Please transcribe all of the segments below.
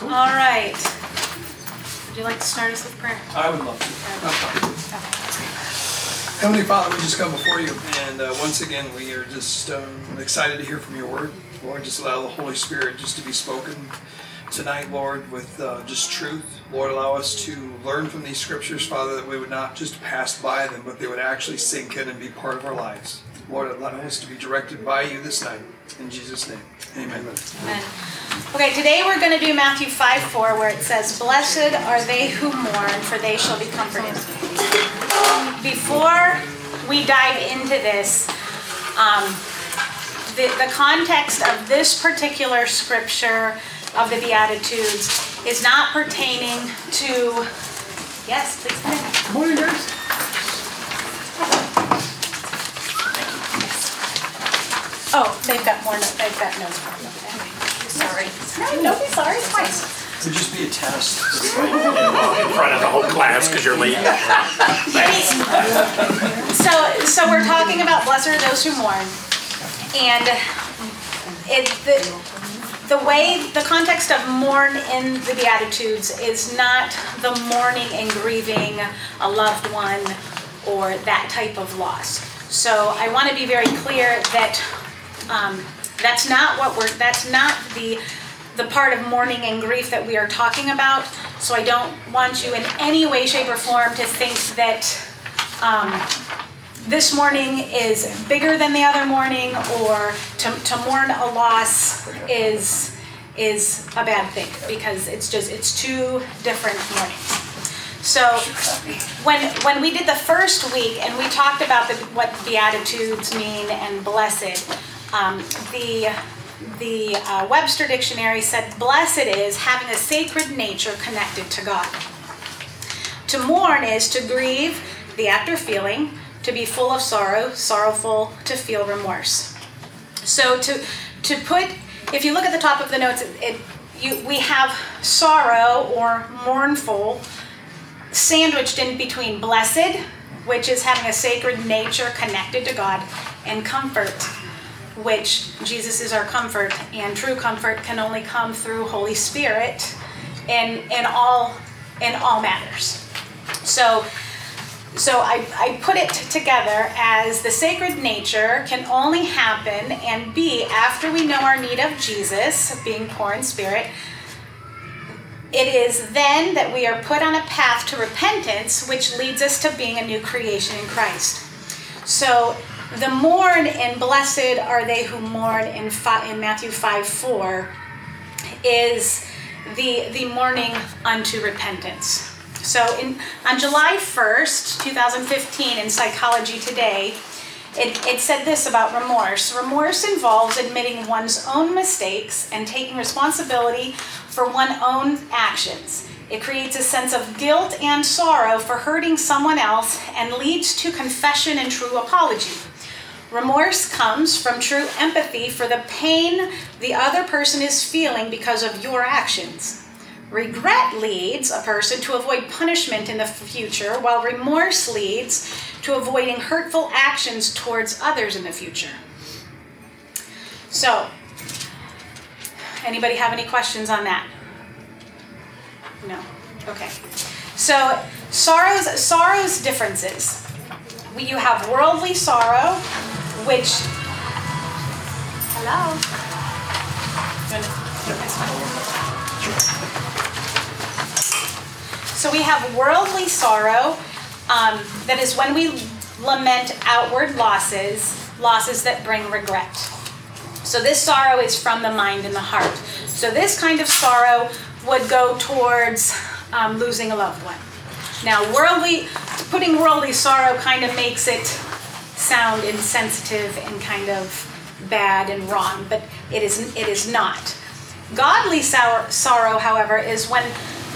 All right. Would you like to start us with prayer? I would love to. Heavenly Father, we just come before you, and uh, once again, we are just um, excited to hear from your word. Lord, just allow the Holy Spirit just to be spoken tonight, Lord, with uh, just truth. Lord, allow us to learn from these scriptures, Father, that we would not just pass by them, but they would actually sink in and be part of our lives. Lord, allow us to be directed by you this night. In Jesus' name, amen. Amen. Okay, today we're going to do Matthew 5 4, where it says, Blessed are they who mourn, for they shall be comforted. Before we dive into this, um, the, the context of this particular scripture of the Beatitudes is not pertaining to. Yes, please come in. Morning, guys. Oh, they've got more, they've got notes. Sorry. No, don't be sorry, it's fine. Would just be a test. in front of the whole class because you're late. So, so we're talking about blessed are those who mourn, and it the the way the context of mourn in the Beatitudes is not the mourning and grieving a loved one or that type of loss. So I want to be very clear that um, that's not what we're that's not the the part of mourning and grief that we are talking about. So I don't want you in any way, shape, or form to think that um, this morning is bigger than the other morning or to, to mourn a loss is is a bad thing because it's just it's two different mornings. So when when we did the first week and we talked about the, what beatitudes mean and blessed, um, the the uh, Webster dictionary said blessed is having a sacred nature connected to God. To mourn is to grieve, the act or feeling, to be full of sorrow, sorrowful, to feel remorse. So to to put, if you look at the top of the notes, it, it you we have sorrow or mournful sandwiched in between blessed, which is having a sacred nature connected to God, and comfort, which Jesus is our comfort, and true comfort can only come through Holy Spirit in in all in all matters. So so I, I put it together as the sacred nature can only happen and be after we know our need of Jesus, being poor in spirit. It is then that we are put on a path to repentance, which leads us to being a new creation in Christ. So the mourn and blessed are they who mourn in, fi- in Matthew 5 4 is the, the mourning unto repentance. So in, on July 1st, 2015, in Psychology Today, it, it said this about remorse. Remorse involves admitting one's own mistakes and taking responsibility for one's own actions. It creates a sense of guilt and sorrow for hurting someone else and leads to confession and true apology. Remorse comes from true empathy for the pain the other person is feeling because of your actions. Regret leads a person to avoid punishment in the future, while remorse leads to avoiding hurtful actions towards others in the future. So, anybody have any questions on that? No. Okay. So, sorrows sorrows differences. You have worldly sorrow, which Hello. So we have worldly sorrow, um, that is when we lament outward losses, losses that bring regret. So this sorrow is from the mind and the heart. So this kind of sorrow would go towards um, losing a loved one. Now, worldly, putting worldly sorrow kind of makes it sound insensitive and kind of bad and wrong, but it is it is not. Godly sour, sorrow, however, is when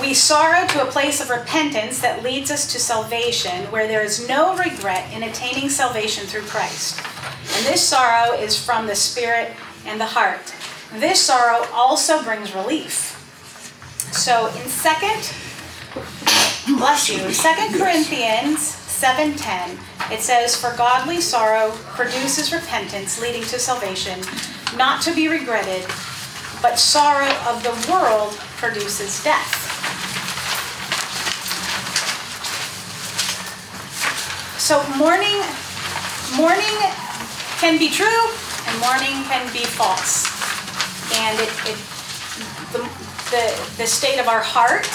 we sorrow to a place of repentance that leads us to salvation, where there is no regret in attaining salvation through Christ. And this sorrow is from the spirit and the heart. This sorrow also brings relief. So in second, bless you, Second Corinthians 7:10, it says, "For godly sorrow produces repentance, leading to salvation, not to be regretted, but sorrow of the world produces death. So mourning, mourning can be true and mourning can be false. And it, it the, the, the state of our heart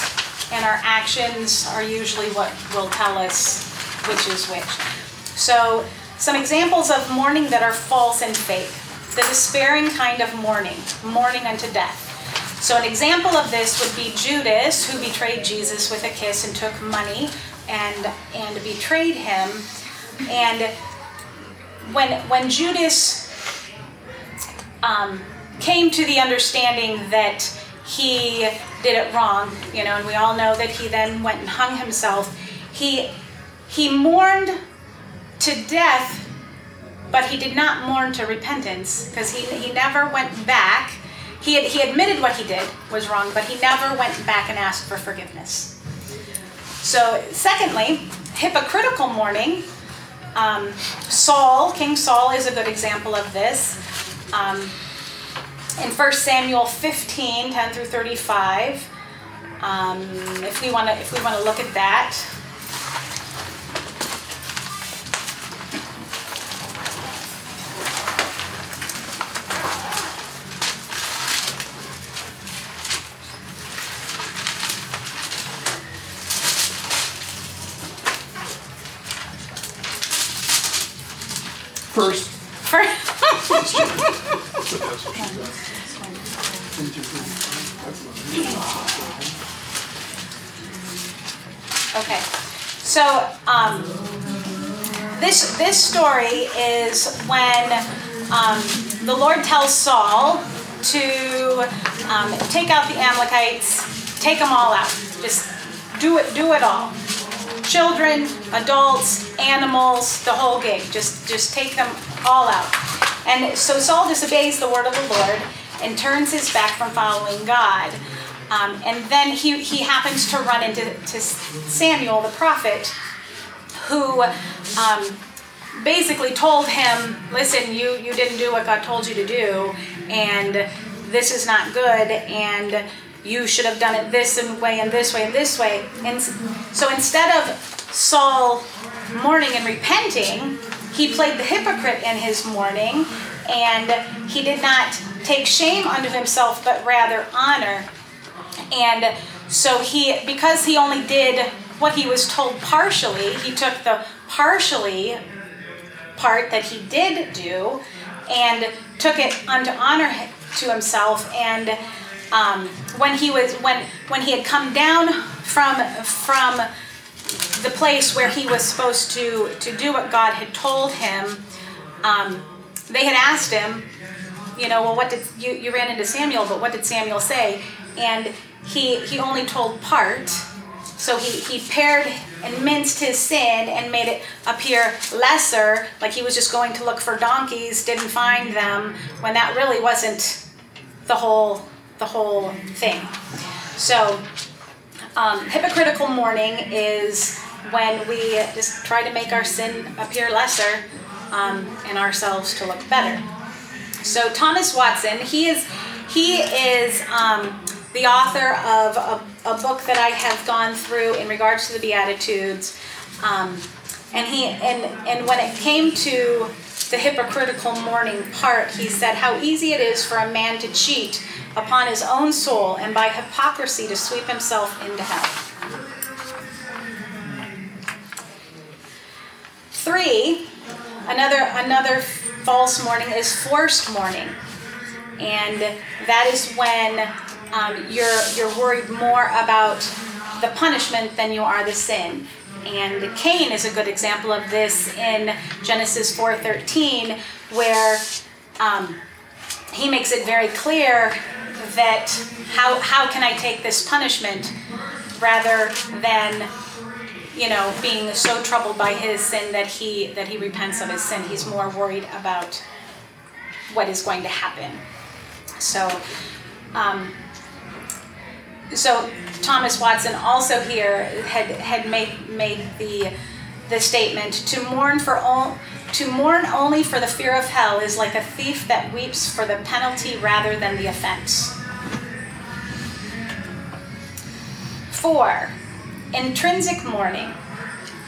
and our actions are usually what will tell us which is which. So, some examples of mourning that are false and fake. The despairing kind of mourning, mourning unto death. So, an example of this would be Judas, who betrayed Jesus with a kiss and took money and, and betrayed him. And when, when Judas um, came to the understanding that he did it wrong, you know, and we all know that he then went and hung himself. He he mourned to death, but he did not mourn to repentance because he, he never went back. He, he admitted what he did was wrong, but he never went back and asked for forgiveness. So, secondly, hypocritical mourning. Um, Saul, King Saul, is a good example of this. Um, in 1 Samuel 15, 10 through 35, um, if we want to if we want to look at that. The Lord tells Saul to um, take out the Amalekites, take them all out, just do it, do it all. Children, adults, animals, the whole gig. Just just take them all out. And so Saul disobeys the word of the Lord and turns his back from following God. Um, and then he, he happens to run into to Samuel, the prophet, who um, basically told him, listen, you, you didn't do what God told you to do, and this is not good, and you should have done it this and way and this way and this way. And so instead of Saul mourning and repenting, he played the hypocrite in his mourning, and he did not take shame unto himself, but rather honor and so he, because he only did what he was told partially, he took the partially part that he did do and took it unto honor to himself. And um, when he was when when he had come down from from the place where he was supposed to to do what God had told him, um, they had asked him, you know, well, what did you you ran into Samuel? But what did Samuel say? And he he only told part. So he, he pared and minced his sin and made it appear lesser, like he was just going to look for donkeys, didn't find them, when that really wasn't the whole the whole thing. So um, hypocritical mourning is when we just try to make our sin appear lesser um, and ourselves to look better. So Thomas Watson, he is he is um, the author of a, a, book that I have gone through in regards to the Beatitudes. Um, and he and and when it came to the hypocritical mourning part, he said how easy it is for a man to cheat upon his own soul and by hypocrisy to sweep himself into hell. Three, another another false mourning is forced mourning. And that is when um, you're you're worried more about the punishment than you are the sin. And Cain is a good example of this in Genesis 4:13, where um, he makes it very clear that how how can I take this punishment rather than you know being so troubled by his sin that he that he repents of his sin. He's more worried about what is going to happen. So. Um, so Thomas Watson also here had had made made the the statement to mourn for all to mourn only for the fear of hell is like a thief that weeps for the penalty rather than the offense. Four, intrinsic mourning.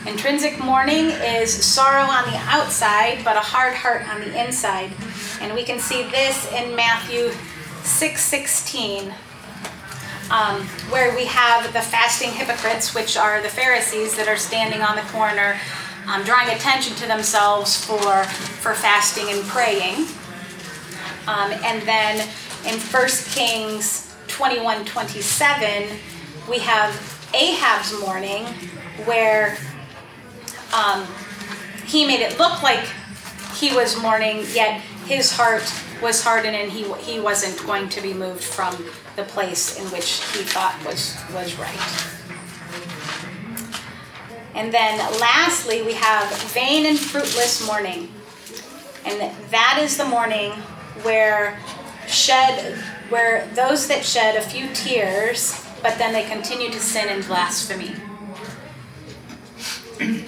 Intrinsic mourning is sorrow on the outside, but a hard heart on the inside. And we can see this in Matthew 6 16 um, where we have the fasting hypocrites, which are the Pharisees that are standing on the corner, um, drawing attention to themselves for, for fasting and praying. Um, and then in 1 Kings 21 27, we have Ahab's mourning, where um, he made it look like he was mourning, yet his heart was hardened and he, he wasn't going to be moved from the place in which he thought was, was right. And then lastly, we have vain and fruitless mourning. And that is the mourning where shed where those that shed a few tears, but then they continue to sin and blasphemy.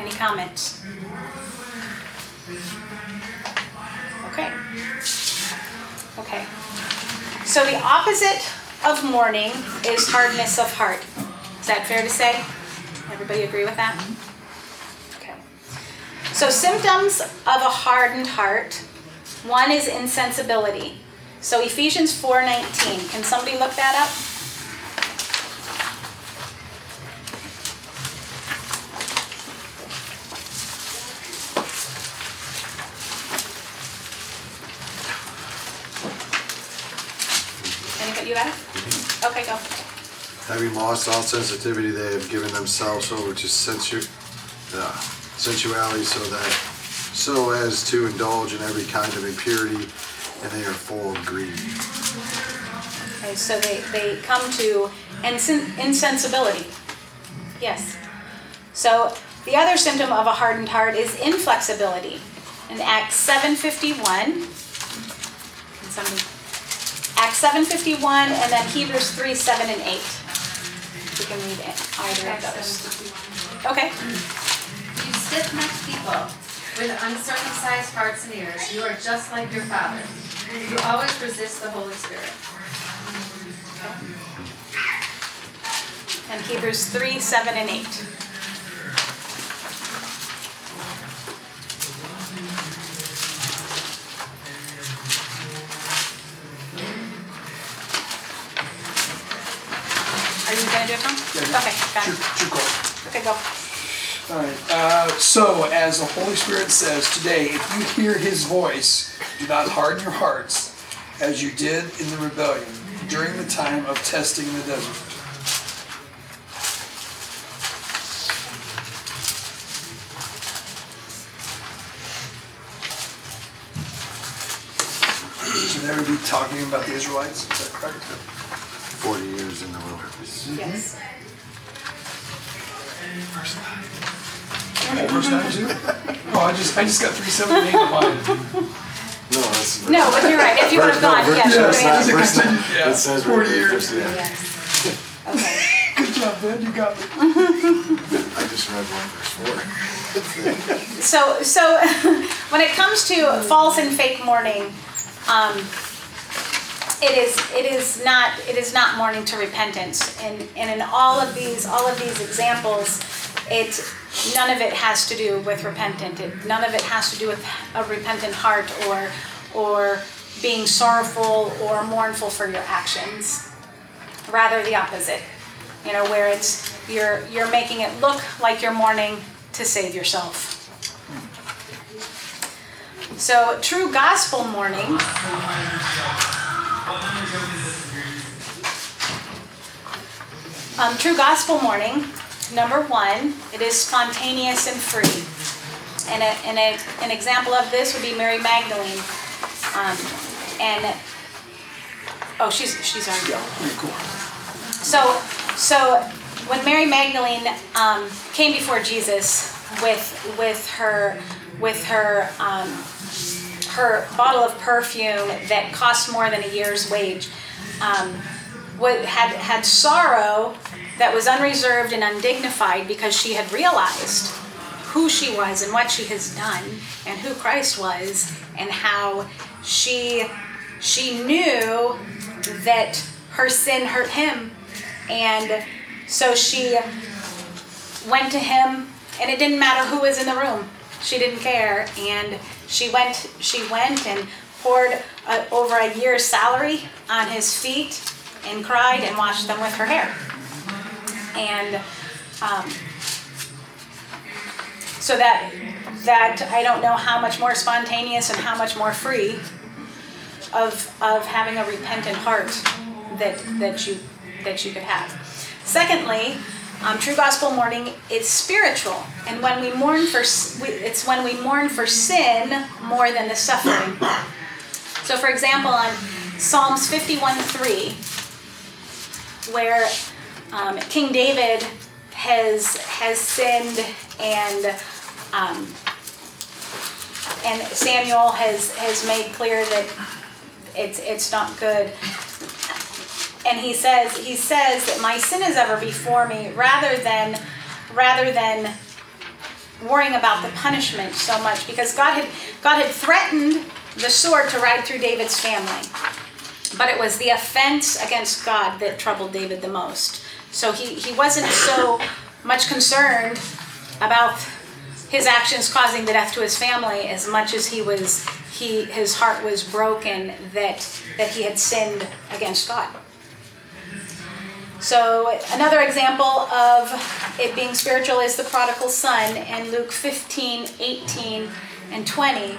Any comments? Okay. Okay. So the opposite of mourning is hardness of heart. Is that fair to say? Everybody agree with that? Okay. So symptoms of a hardened heart. One is insensibility. So Ephesians 4:19. Can somebody look that up? Anybody, you got? Okay, go. Having lost all sensitivity, they have given themselves over to sensu- uh, sensuality so that so as to indulge in every kind of impurity, and they are full of greed. Okay, so they, they come to insen- insensibility. Yes. So the other symptom of a hardened heart is inflexibility. In Acts 7:51, can somebody- Acts 7:51 and then Hebrews 3, 7 and 8. We can read it, either of those. Okay. You stiff-necked people with uncircumcised hearts and ears, you are just like your father. You always resist the Holy Spirit. And Hebrews 3, 7 and 8. Do it, Tom? Yeah. Okay, got True, it. true call. Okay, go. All right. Uh, so, as the Holy Spirit says today, if you hear His voice, do not harden your hearts, as you did in the rebellion during the time of testing in the desert. Should they be talking about the Israelites? Is that correct? Forty years in the wilderness. Yes. Oh, verse nine too? Oh, I just I just got three seven and eight in mind. No, that's. No, but you're right, if you would have gone, Verse- yes. no, you verse would have nine, answered. verse nine. Yeah, It says 40 right here, years. yeah. Yes. Okay. Good job, Ben. You got me. I just read one verse four. So, so when it comes to false and fake mourning, um, it is it is not it is not mourning to repentance, and and in all of these all of these examples, it none of it has to do with repentant. It, none of it has to do with a repentant heart or or being sorrowful or mournful for your actions. Rather, the opposite. You know, where it's you're you're making it look like you're mourning to save yourself. So, true gospel mourning. Um, true gospel Morning, number one, it is spontaneous and free. And, a, and a, an example of this would be Mary Magdalene. Um, and, oh, she's, she's already Yeah, cool. so, so when Mary Magdalene um, came before Jesus with with her with her her bottle of perfume that cost more than a year's wage, um, what had had sorrow that was unreserved and undignified because she had realized who she was and what she has done and who Christ was and how she she knew that her sin hurt him. And so she went to him, and it didn't matter who was in the room. She didn't care. And she went, she went and poured over a year's salary on his feet and cried and washed them with her hair. And um, so that that I don't know how much more spontaneous and how much more free of of having a repentant heart that that you that you could have. Secondly, um, true gospel mourning is spiritual, and when we mourn for it's when we mourn for sin more than the suffering. So, for example, on Psalms 51:3, where um, King David has has sinned and um, and Samuel has has made clear that it's it's not good. And he says he says that my sin is ever before me, rather than rather than worrying about the punishment so much, because God had God had threatened the sword to ride through David's family. But it was the offense against God that troubled David the most. So he, he wasn't so much concerned about his actions causing the death to his family as much as he was he his heart was broken that that he had sinned against God. So another example of it being spiritual is the prodigal son in Luke 15, 18, and 20,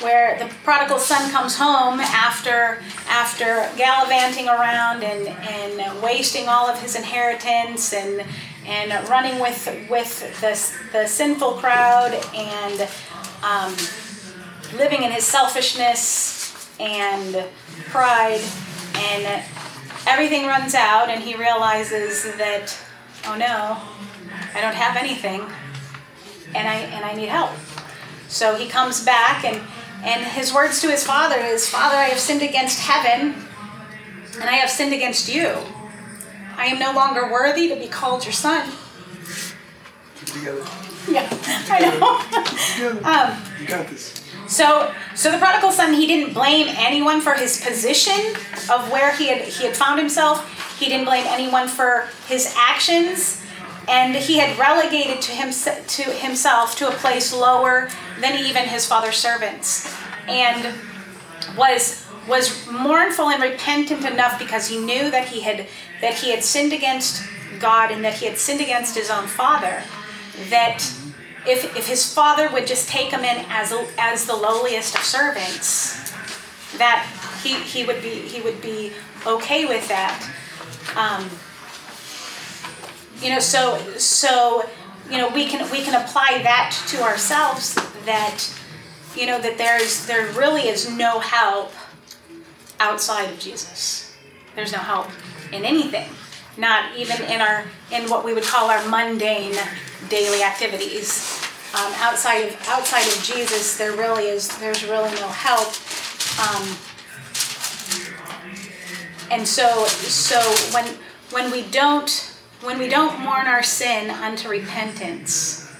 where the prodigal son comes home after after gallivanting around and, and wasting all of his inheritance and and running with with the, the sinful crowd and um, living in his selfishness and pride and everything runs out and he realizes that oh no i don't have anything and i and i need help. So he comes back and and his words to his father is father i have sinned against heaven and i have sinned against you. I am no longer worthy to be called your son. Together. yeah i know. Um, You got this. So, so the prodigal son, he didn't blame anyone for his position of where he had he had found himself. He didn't blame anyone for his actions, and he had relegated to him to himself to a place lower than even his father's servants, and was was mournful and repentant enough because he knew that he had that he had sinned against God and that he had sinned against his own father. That if, if his father would just take him in as as the lowliest of servants, that he, he would be he would be okay with that. Um, you know, so so you know we can we can apply that to ourselves that you know that there's there really is no help outside of Jesus. There's no help in anything, not even in our in what we would call our mundane daily activities. Um, outside of outside of Jesus, there really is there's really no help. Um, and so so when when we don't when we don't mourn our sin unto repentance,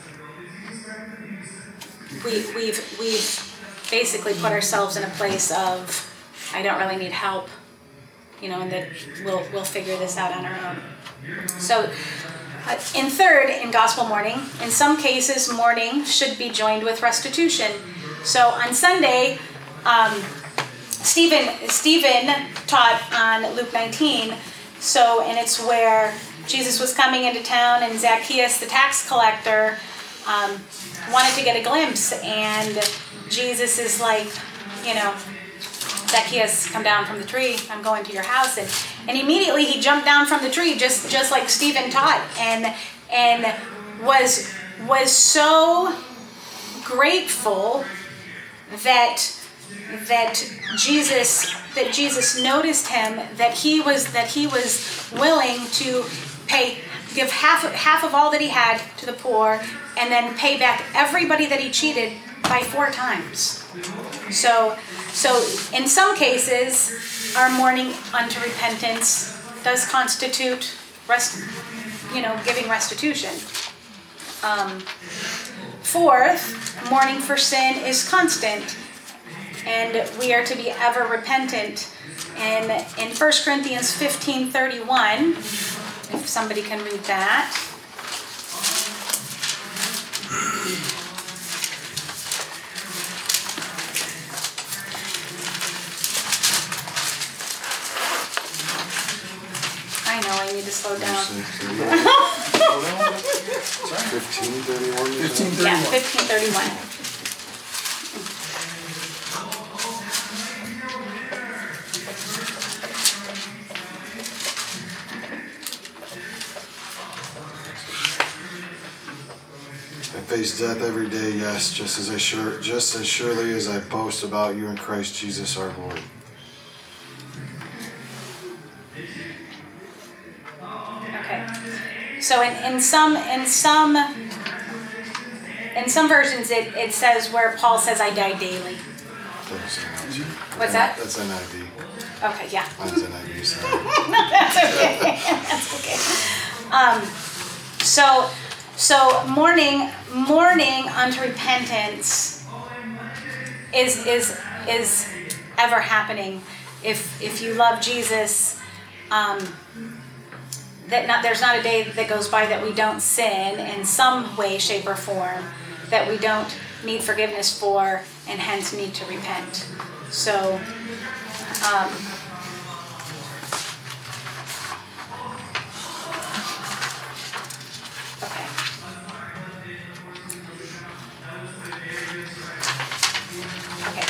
we we've we've basically put ourselves in a place of I don't really need help, you know, and that we'll we'll figure this out on our own. So, uh, in third, in gospel mourning, in some cases, mourning should be joined with restitution. So on Sunday, um, Stephen Stephen taught on Luke 19. So and it's where Jesus was coming into town, and Zacchaeus, the tax collector, um, wanted to get a glimpse, and Jesus is like, you know, Zacchaeus, come down from the tree. I'm going to your house, and and immediately he jumped down from the tree, just just like Stephen taught, and and was was so grateful that that Jesus that Jesus noticed him that he was that he was willing to pay give half half of all that he had to the poor and then pay back everybody that he cheated by four times. So so in some cases our mourning unto repentance does constitute rest you know giving restitution. Um, fourth, mourning for sin is constant and we are to be ever repentant in, in 1 Corinthians 15 31, if somebody can read that. I know, I need to slow down. Fifteen thirty-one. Fifteen Yeah, thirty-one. 1531. I face death every day, yes, just as I sure, just as surely as I boast about you in Christ Jesus our Lord. So in, in some in some in some versions it, it says where Paul says I die daily. What's that? That's an NIV. Okay, yeah. Mine's NIV, sorry. That's okay. That's okay. Um, so so mourning mourning unto repentance is is is ever happening if if you love Jesus. Um, that not there's not a day that goes by that we don't sin in some way, shape, or form that we don't need forgiveness for and hence need to repent. So, um, okay. Okay.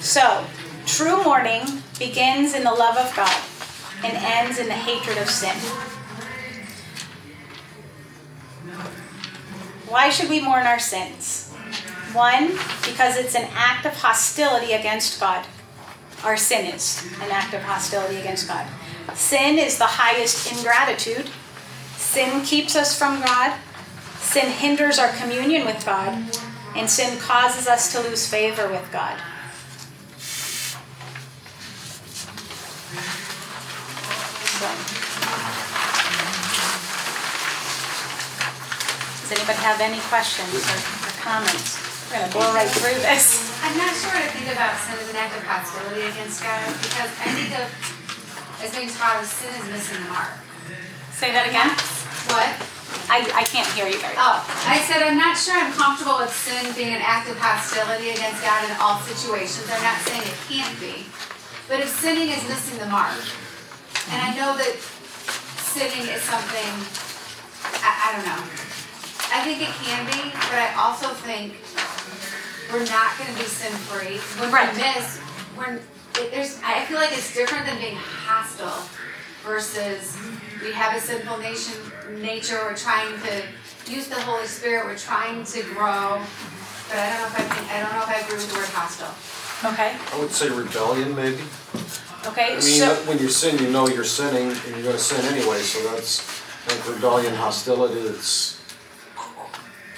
So, true mourning begins in the love of God and ends in the hatred of sin. Why should we mourn our sins? One, because it's an act of hostility against God. Our sin is an act of hostility against God. Sin is the highest ingratitude. Sin keeps us from God. Sin hinders our communion with God. And sin causes us to lose favor with God. Does anybody have any questions or or comments? We're gonna blow right through this. I'm not sure I think about sin as an act of hostility against God, because I think of, as being taught as sin is missing the mark. Say that again? What? I, I can't hear you very Oh, well. I said I'm not sure I'm comfortable with sin being an act of hostility against God in all situations. I'm not saying it can't be. But if sinning is missing the mark, and I know that sinning is something, I, I don't know. I think it can be, but I also think we're not gonna be sin-free. When Right. we miss, when, it, there's, I feel like it's different than being hostile versus we have a sinful nation, nature, we're trying to use the Holy Spirit, we're trying to grow. But I don't know if I think, I don't know if I agree with the word hostile. Okay, I would say rebellion, maybe. Okay, I mean, so, when you sin, you know you're sinning, and you're gonna sin anyway, so that's, like rebellion, hostility, it's,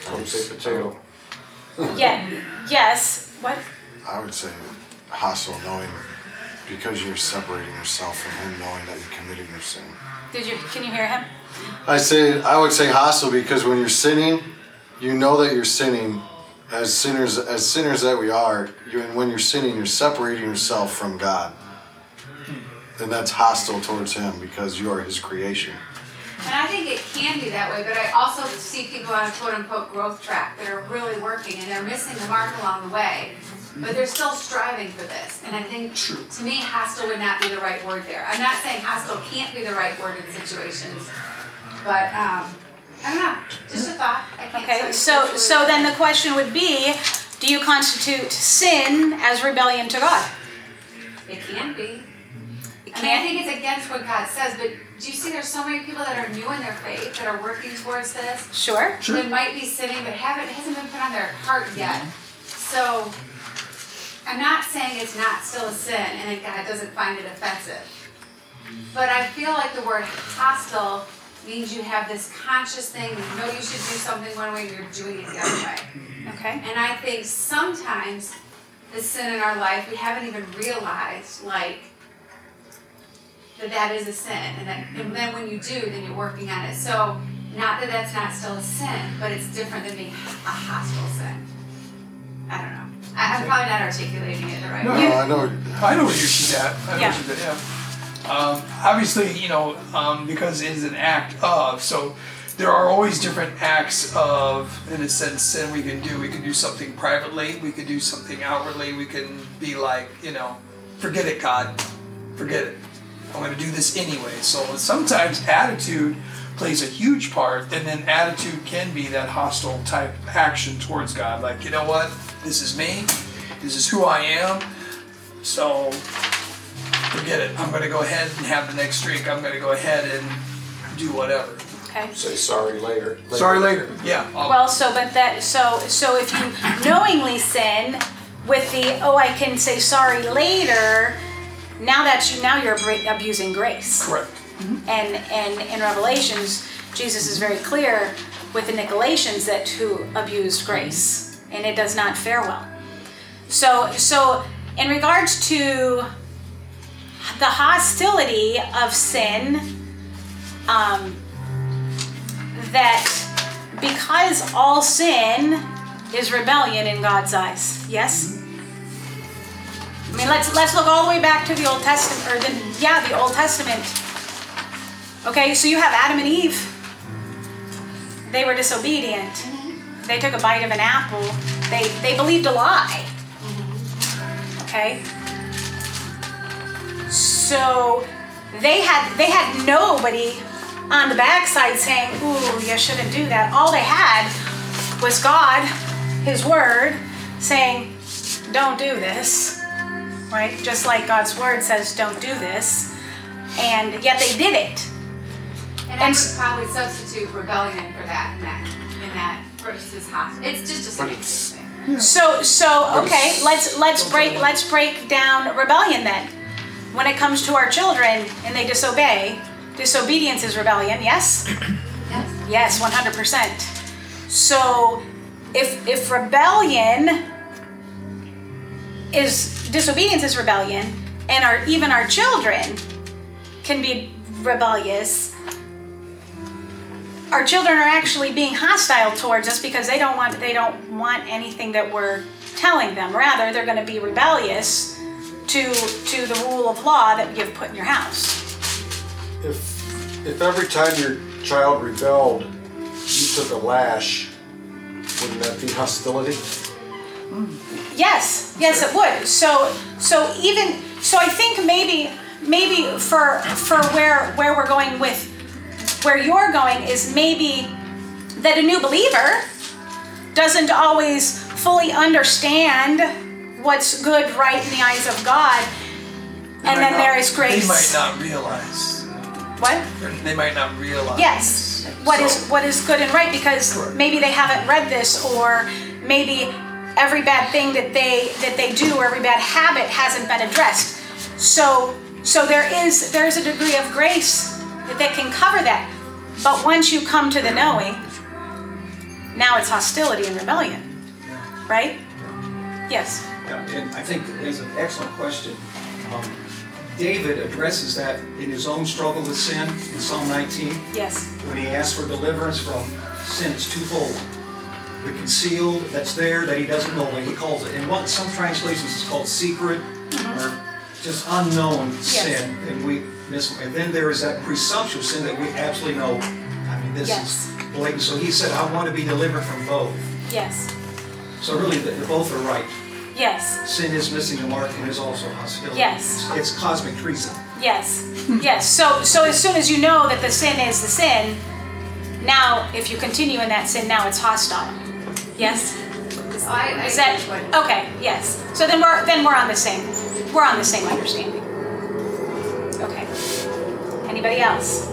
I would say potato. yeah, yes, what? I would say hostile knowing because you're separating yourself from him knowing that you're committing your sin. Did you, can you hear him? I say I would say hostile because when you're sinning, you know that you're sinning. As sinners, as sinners that we are, you and when you're sinning, you're separating yourself from God, and that's hostile towards Him because you are His creation. And I think it can be that way, but I also see people on a quote unquote growth track that are really working and they're missing the mark along the way. But they're still striving for this. And I think to me, hostile would not be the right word there. I'm not saying hostile can't be the right word in situations. But um, I don't know. Just a thought. I can't Okay, so, so then the question would be, do you constitute sin as rebellion to God? It can be. It I mean, I think it's against what God says, but do you see there's so many people that are new in their faith that are working towards this? Sure, They might be sinning, but haven't, hasn't been put on their heart yet. Mm-hmm. So, I'm not saying it's not still a sin and that God doesn't find it offensive. But I feel like the word hostile means you have this conscious thing, you know you should do something one way, and you're doing it the other way. okay, And I think sometimes the sin in our life, we haven't even realized, like, that that is a sin, and that, and then when you do, then you're working on it. So, not that that's not still a sin, but it's different than being a hostile sin. I don't know. I, I'm probably not articulating it the right No, way. No, I know, I know where she's at. I know Yeah. where she's at, yeah. Um, obviously, you know, um, because it is an act of, so there are always different acts of, in a sense, sin we can do. We can do something privately, we could do something outwardly, we can be like, you know, forget it, God, forget it. I'm gonna do this anyway. So sometimes attitude plays a huge part, and then attitude can be that hostile type action towards God. Like, you know what? This is me. This is who I am. So forget it. I'm gonna go ahead and have the next drink. I'm gonna go ahead and do whatever. Okay. Say sorry later. Sorry later. Yeah. I'll- Well, so, but that, so, so if you knowingly sin with the, oh, I can say sorry later, now that you, now you're abusing grace. correct. And, and in Revelations, Jesus is very clear with the Nicolaitans that who abused grace, and it does not fare well. So, so in regards to the hostility of sin, um, that because all sin is rebellion in God's eyes, yes. I mean, let's let's look all the way back to the Old Testament, or the yeah, the Old Testament. Okay, so you have Adam and Eve. They were disobedient. They took a bite of an apple. They they believed a lie. Okay. So they had they had nobody on the backside saying, "Ooh, you shouldn't do that." All they had was God, His Word, saying, "Don't do this." Right? Just like God's Word says, "Don't do this," and yet they did it. And I would probably substitute rebellion for that in that, in that versus hostile. It's just a semantics thing. So so okay, let's let's break let's break down rebellion then. When it comes to our children and they disobey, disobedience is rebellion, yes? Yes. Yes, 100%. So if if rebellion is disobedience is rebellion and our even our children can be rebellious. Our children are actually being hostile towards us because they don't want they don't want anything that we're telling them. Rather they're going to be rebellious to to the rule of law that you've put in your house. If, if every time your child rebelled, you took a lash, wouldn't that be hostility? Mm. Yes, yes, it would. So, so even so, I think maybe maybe for for where where we're going with where you're going is maybe that a new believer doesn't always fully understand what's good, right in the eyes of God, They and then not- there is grace. They might not realize. What? They might not realize. Yes. What is So- what is good and right because maybe they haven't read this or maybe every bad thing that they that they do or every bad habit hasn't been addressed. So so there is there is a degree of grace that, that can cover that. But once you come to the knowing, now it's hostility and rebellion. Right? Yes. Yeah, and I think it's an excellent question. Um, David addresses that in his own struggle with sin in Psalm 19, Yes. when he asks for deliverance from sin. It's twofold. The concealed that's there that he doesn't know what he calls it. And what some translations is called secret mm-hmm. or just unknown sin, and we miss. And then there is that presumptuous sin that we absolutely know. I mean, this Yes. is blatant. So he said, "I want to be delivered from both." Yes. So really, the, the both are right. Yes. Sin is missing the mark and is also hostility. Yes. It's, it's cosmic treason. Yes. Yes. So so as soon as you know that the sin is the sin, now if you continue in that sin, now it's hostile. Yes? I, I Is that agree with what- okay, yes. So then we're then we're on the same we're on the same understanding. Okay. Anybody else?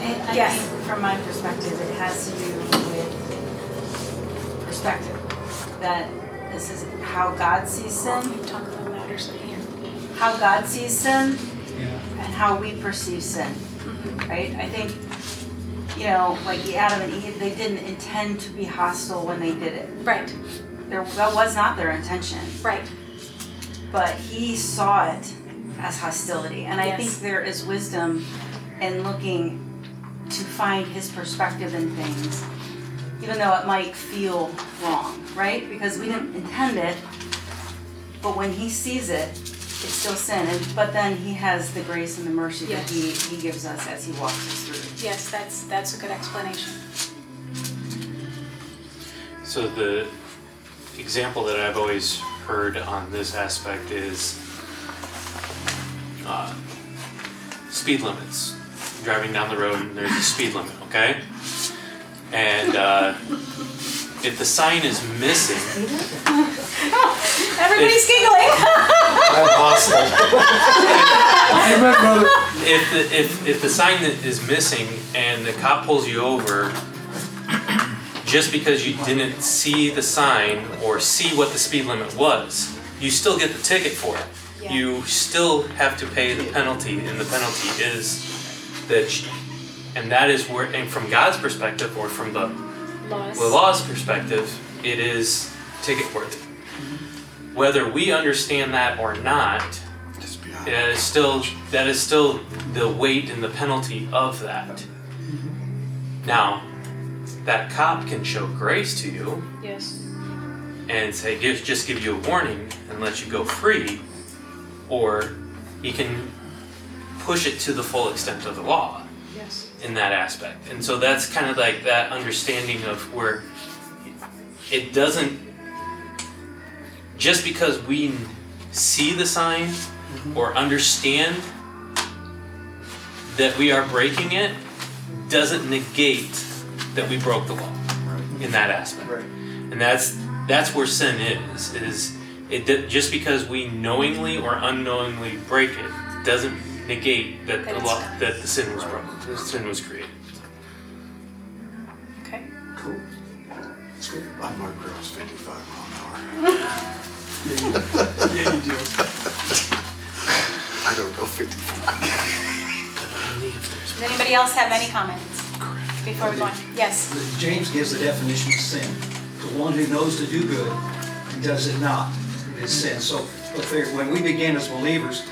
I Yes. think from my perspective, it has to do with perspective. That this is how God sees sin, Talk a little louder so they how God sees sin, Yeah. and how we perceive sin. Mm-hmm. Right? I think, you know, like Adam and Eve, they didn't intend to be hostile when they did it. Right, There, that was not their intention. right. but he saw it as hostility. And I Yes. think there is wisdom in looking to find his perspective in things even though it might feel wrong, right? Because we didn't intend it, but when he sees it, it's still sin. And, but then he has the grace and the mercy that he, he gives us as he walks us through. Yes, that's, that's a good explanation. So the example that I've always heard on this aspect is uh, speed limits. Driving down the road and there's a speed limit, okay? And uh, if the sign is missing, Everybody's giggling. I'm hostile. if the if if the sign that is missing and the cop pulls you over just because you didn't see the sign or see what the speed limit was, you still get the ticket for it. Yeah. You still have to pay the penalty, and the penalty is that, you- and that is where, and from God's perspective or from the Laws. the law's perspective, it is ticket worthy. Mm-hmm. Whether we understand that or not, Just be honest. that is still that is still the weight and the penalty of that. Mm-hmm. Now, that cop can show grace to you Yes. and say give just give you a warning and let you go free, or he can push it to the full extent of the law Yes. In that aspect. And so that's kind of like that understanding of where it doesn't just because we see the sign mm-hmm. or understand that we are breaking it doesn't negate that we broke the law in that aspect. Right. And that's that's where sin is is it just because we knowingly or unknowingly break it doesn't negate that That the it's law done. that the sin was broken, the sin was created. Mm-hmm. Okay. Cool. My mark goes fifty-five mile an hour. Yeah, you do. I don't know fifty-five. Does anybody else have any comments before we go on? Yes. James gives the definition of sin. The one who knows to do good and does it not is sin. So, look there, when we begin as believers,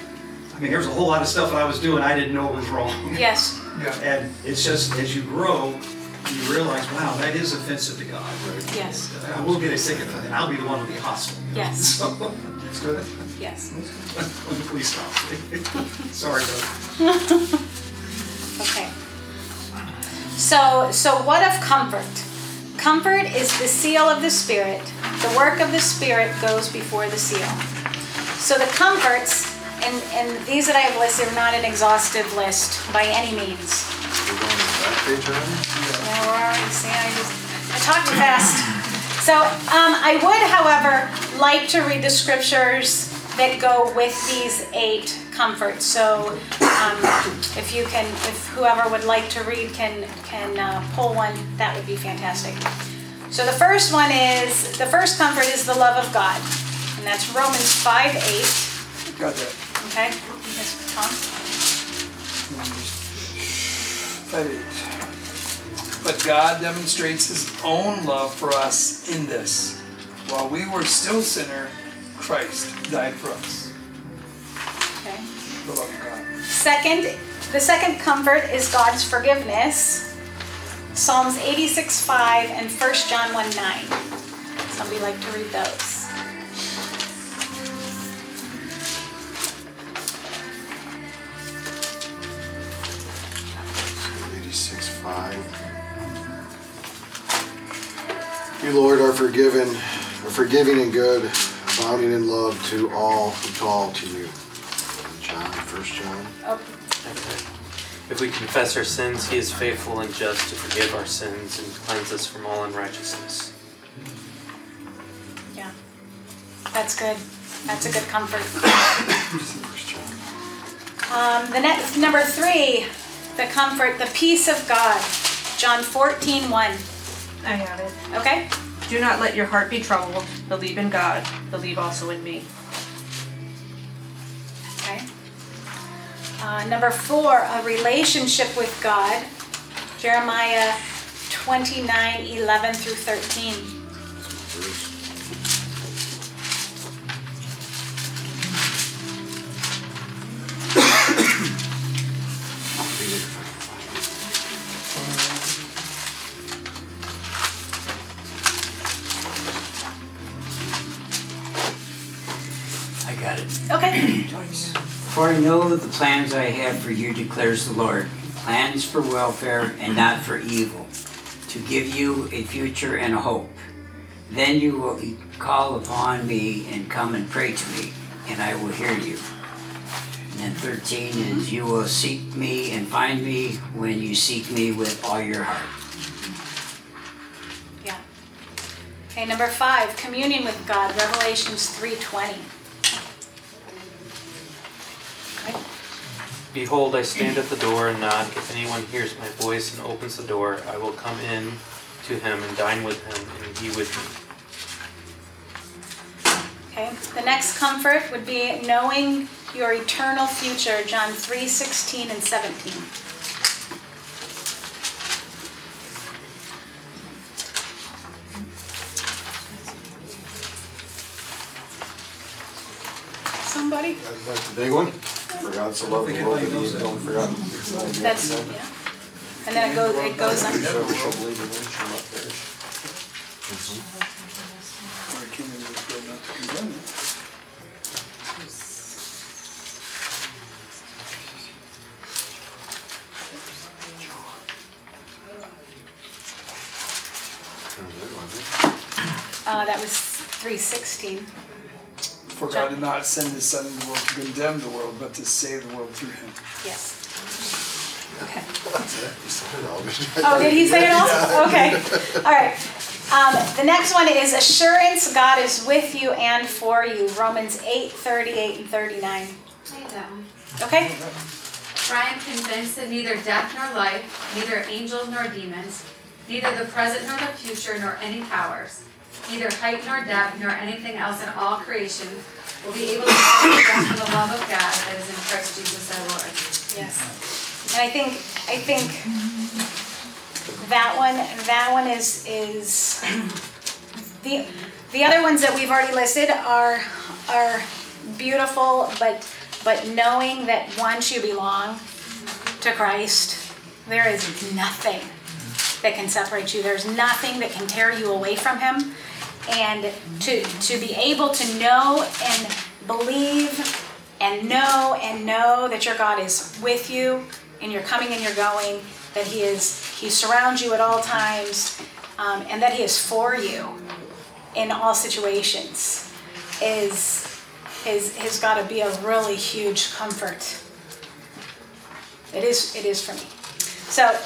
I mean, there's a whole lot of stuff that I was doing I didn't know it was wrong. Yes. Yeah. And it's just, as you grow, you realize, wow, that is offensive to God. Yes. I will get a ticket for that, I'll be the one to be hostile. you know? Yes. So, it's good. Yes. Please stop. Sorry, though. Okay. So, so what of comfort? Comfort is the seal of the Spirit. The work of the Spirit goes before the seal. So the comforts, and, and these that I have listed are not an exhaustive list by any means. We're going to the back page? Yeah, we're already I just, I talk too fast. So, um, I would, however, like to read the scriptures that go with these eight comforts. So, um, if you can, if whoever would like to read can, can, uh, pull one, that would be fantastic. So the first one is, the first comfort is the love of God. And that's Romans five eight, Got that. Okay? Yes, Tom? Five. But God demonstrates his own love for us in this. While we were still sinner, Christ died for us. Okay. The love of God. Second, the second comfort is God's forgiveness. Psalms 86 5 and 1 John 1 9. Somebody like to read those? Eighty-six five. You, Lord, are forgiven, are forgiving and good, abounding in love to all who call to you. John, First John. Oh, If we confess our sins, he is faithful and just to forgive our sins and cleanse us from all unrighteousness. yeah. That's good. That's a good comfort. Um, the next, number three, the comfort, the peace of God. John 14 1. I have it. Okay? Do not let your heart be troubled. Believe in God. Believe also in me. Okay. Uh, number four, a relationship with God. Jeremiah 29 11 through 13. For I know that the plans I have for you, declares the Lord plans for welfare and not for evil, to give you a future and a hope. Then you will call upon me and come and pray to me, and I will hear you. And then 13 is, You will seek me and find me when you seek me with all your heart. Yeah. Okay, number five, communion with God, Revelations 3.20. Behold, I stand at the door and knock. If anyone hears my voice and opens the door, I will come in to him and dine with him, and he with me. Okay, the next comfort would be knowing your eternal future, John three sixteen and seventeen. Somebody? That's the big one. Forgot to love the world that he don't forget. That's, yeah. And then it goes, it goes on. Whosoever shall believe in him shall not perish. For the kingdom of this world not to condemn it. Uh, that was three sixteen. For God did not send his son into the world to condemn the world, but to save the world through him. Yes. Okay. You said it all. Oh, did he say it all? Okay, all right. Um, the next one is assurance God is with you and for you, Romans eight, thirty-eight and thirty-nine. I hate. Okay? For I am convinced that neither death nor life, neither angels nor demons, neither the present nor the future nor any powers, neither height nor depth nor anything else in all creation will be able to separate us from the love of God that is in Christ Jesus our Lord. Yes. And I think, I think that one, that one is, is, the, the other ones that we've already listed are, are beautiful, but, but knowing that once you belong to Christ, there is nothing that can separate you. There's nothing that can tear you away from Him. And to, to be able to know and believe and know and know that your God is with you and you're coming and you're going, that He is, He surrounds you at all times, um, and that He is for you in all situations is, is, has got to be a really huge comfort. It is, it is for me. So,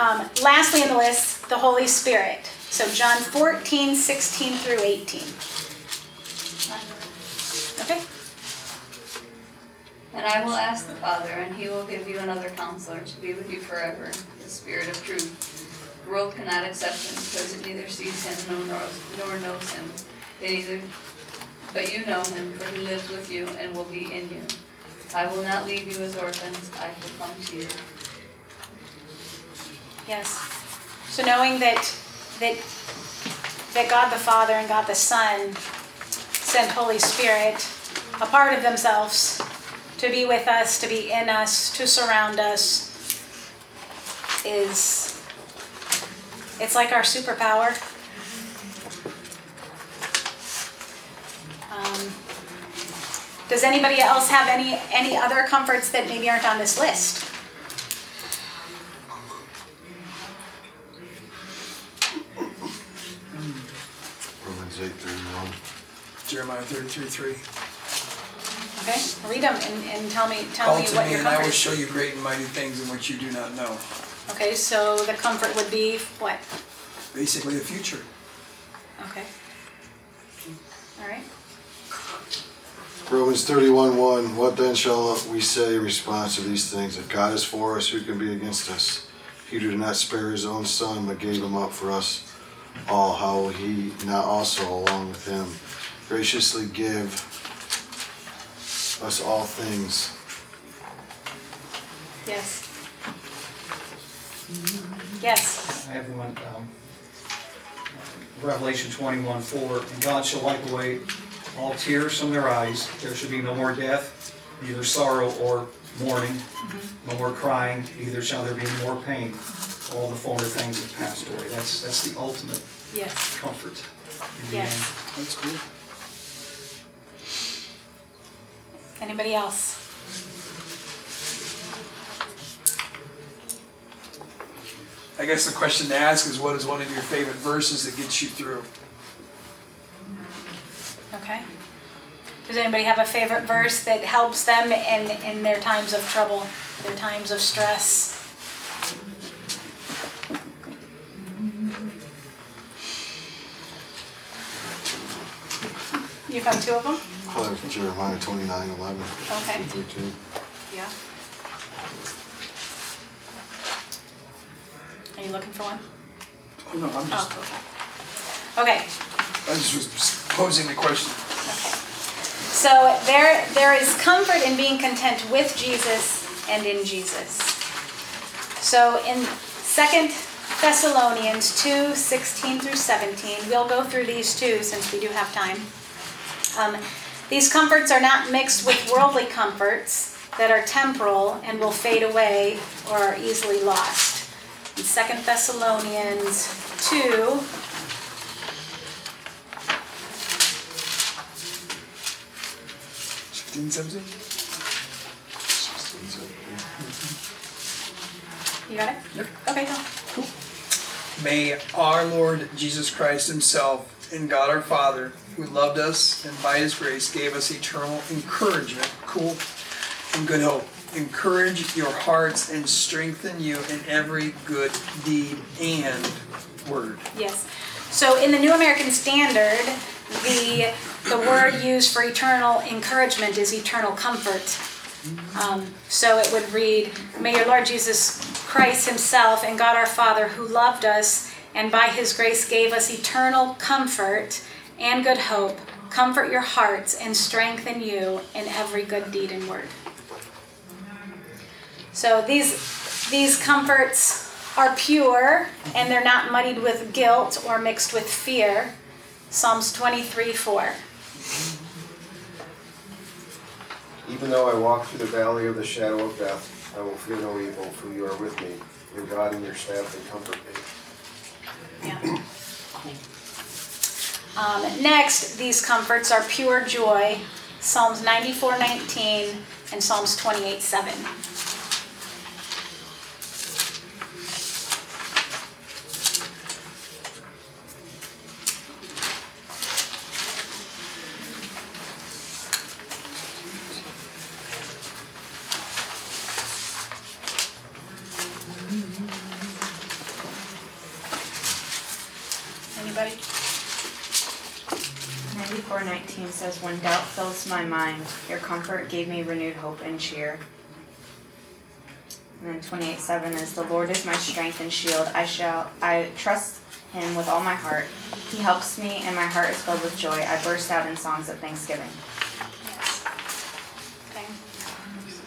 um, lastly in the list, the Holy Spirit. So John 14, 16 through 18. Okay? And I will ask the Father, and he will give you another counselor to be with you forever, the Spirit of truth. The world cannot accept him because it neither sees him nor knows, nor knows him. They neither, but you know him, for he lives with you and will be in you. I will not leave you as orphans, I will come to you. Yes. So knowing that that that God the Father and God the Son sent Holy Spirit, a part of themselves, to be with us, to be in us, to surround us, is it's like our superpower. Um, does anybody else have any any other comforts that maybe aren't on this list? Romans eight thirty-one. Jeremiah thirty-three, three. Okay, read them and, and tell me, tell Call me to what me your and I comfort will is. show you great and mighty things in which you do not know. Okay, so the comfort would be what? Basically, the future. Okay. All right, Romans thirty-one one, what then shall we say in response to these things? If God is for us, who can be against us? He did not spare his own son, but gave him up for us all, how will he not also along with him graciously give us all things? yes. Yes, I have one, um, Revelation twenty-one, four, and God shall wipe away all tears from their eyes. There shall be no more death, neither sorrow or mourning, no more crying, neither shall there be any more pain. All the former things have passed away. That's, that's the ultimate yes, comfort in the Yes. end. That's cool. Anybody else? I guess the question to ask is what is one of your favorite verses that gets you through? Okay. Does anybody have a favorite verse that helps them in, in their times of trouble, their times of stress? You found two of them? Jeremiah twenty-nine, eleven. Okay. Thirteen. Yeah. Are you looking for one? Oh, no, I'm just, Oh, okay. Okay. I just was posing the question. So there, there is comfort in being content with Jesus and in Jesus. So in Second Thessalonians 2, 16 through 17, we'll go through these two since we do have time. Um, these comforts are not mixed with worldly comforts that are temporal and will fade away or are easily lost. In Second Thessalonians 2, Fifteen, seventeen? you got it? Yep. Okay, go. May our Lord Jesus Christ Himself and God our Father, who loved us and by His grace gave us eternal encouragement, cool, and good hope, encourage your hearts and strengthen you in every good deed and word. Yes. So in the New American Standard, the, the word used for eternal encouragement is eternal comfort. Um, so it would read, May your Lord Jesus Christ himself and God our Father, who loved us and by his grace gave us eternal comfort and good hope, comfort your hearts and strengthen you in every good deed and word. So these, these comforts are pure and they're not muddied with guilt or mixed with fear. Psalms 23 4. Even though I walk through the valley of the shadow of death, I will fear no evil, for you are with me. Your God and your staff they comfort me. Yeah. Um, next, these comforts are pure joy. Psalms 94 19 and Psalms 28 7. Anybody? Ninety-four nineteen says, "When doubt fills my mind, your comfort gave me renewed hope and cheer." And then twenty-eight seven is, "The Lord is my strength and shield. I shall, I trust Him with all my heart. He helps me, and my heart is filled with joy. I burst out in songs of thanksgiving."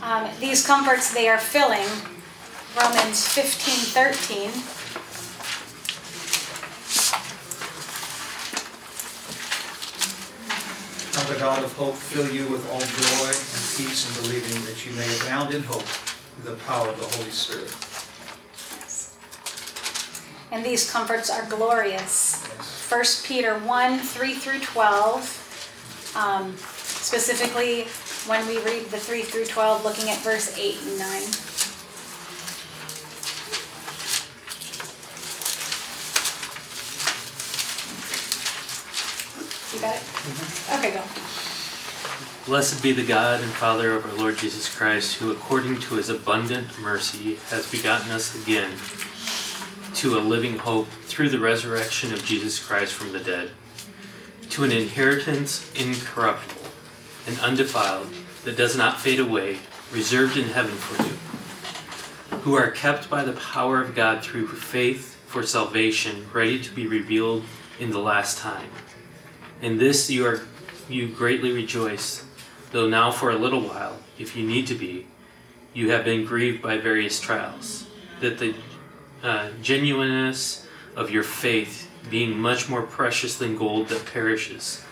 Um, these comforts they are filling. Romans 15 13. The God of hope fill you with all joy and peace in believing that you may abound in hope through the power of the Holy Spirit. And these comforts are glorious. 1 Peter 1 3 through 12. Um, specifically, when we read the 3 through 12, looking at verse 8 and 9. You got it? Okay, go. Blessed be the God and Father of our Lord Jesus Christ, who according to his abundant mercy has begotten us again to a living hope through the resurrection of Jesus Christ from the dead, to an inheritance incorruptible and undefiled that does not fade away, reserved in heaven for you, who are kept by the power of God through faith for salvation, ready to be revealed in the last time. In this you are you greatly rejoice, though now for a little while, if you need to be, you have been grieved by various trials, that the uh, genuineness of your faith, being much more precious than gold that perishes,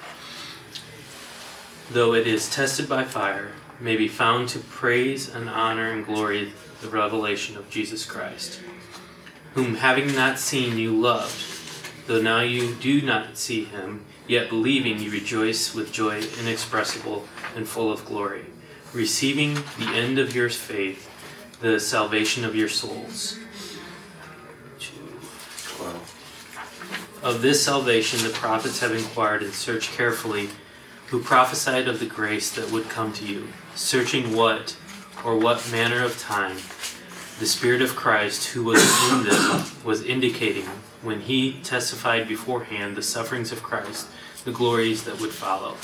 though it is tested by fire, may be found to praise and honor and glory the revelation of Jesus Christ, whom having not seen you loved, though now you do not see him, yet believing you rejoice with joy inexpressible and full of glory, receiving the end of your faith, the salvation of your souls. Of this salvation the prophets have inquired and searched carefully, who prophesied of the grace that would come to you, searching what or what manner of time the Spirit of Christ who was in them was indicating when he testified beforehand the sufferings of Christ, the glories that would follow.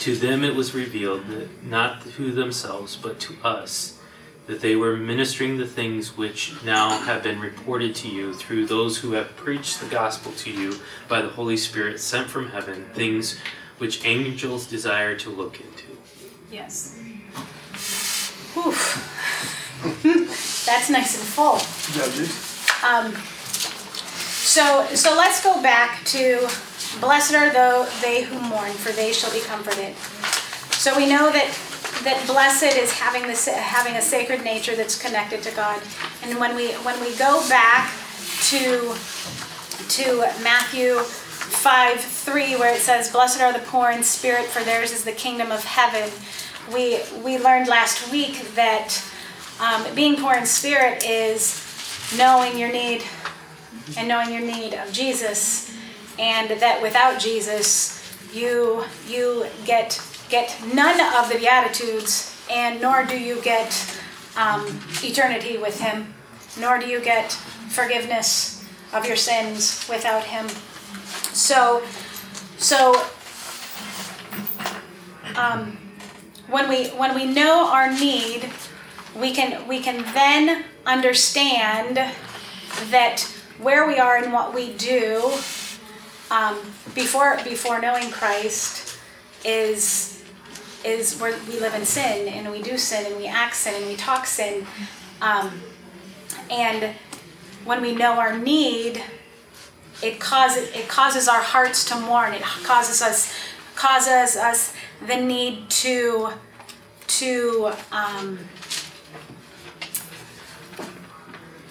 To them it was revealed that not to themselves, but to us, that they were ministering the things which now have been reported to you through those who have preached the gospel to you by the Holy Spirit sent from heaven, things which angels desire to look into. Yes. Whew. That's nice and full. Judges. Um, so, so let's go back to blessed are though they who mourn, for they shall be comforted. So we know that that blessed is having this having a sacred nature that's connected to God. And when we when we go back to to Matthew 5 3, where it says, Blessed are the poor in spirit, for theirs is the kingdom of heaven. We we learned last week that um, being poor in spirit is knowing your need and knowing your need of Jesus, and that without Jesus, you you get get none of the beatitudes, and nor do you get um, eternity with Him, nor do you get forgiveness of your sins without Him. So, so um, when we when we know our need, we can we can then understand that where we are and what we do um, before before knowing Christ is is where we live in sin and we do sin and we act sin and we talk sin, um, and when we know our need, it causes it causes our hearts to mourn. It causes us causes us the need to to um,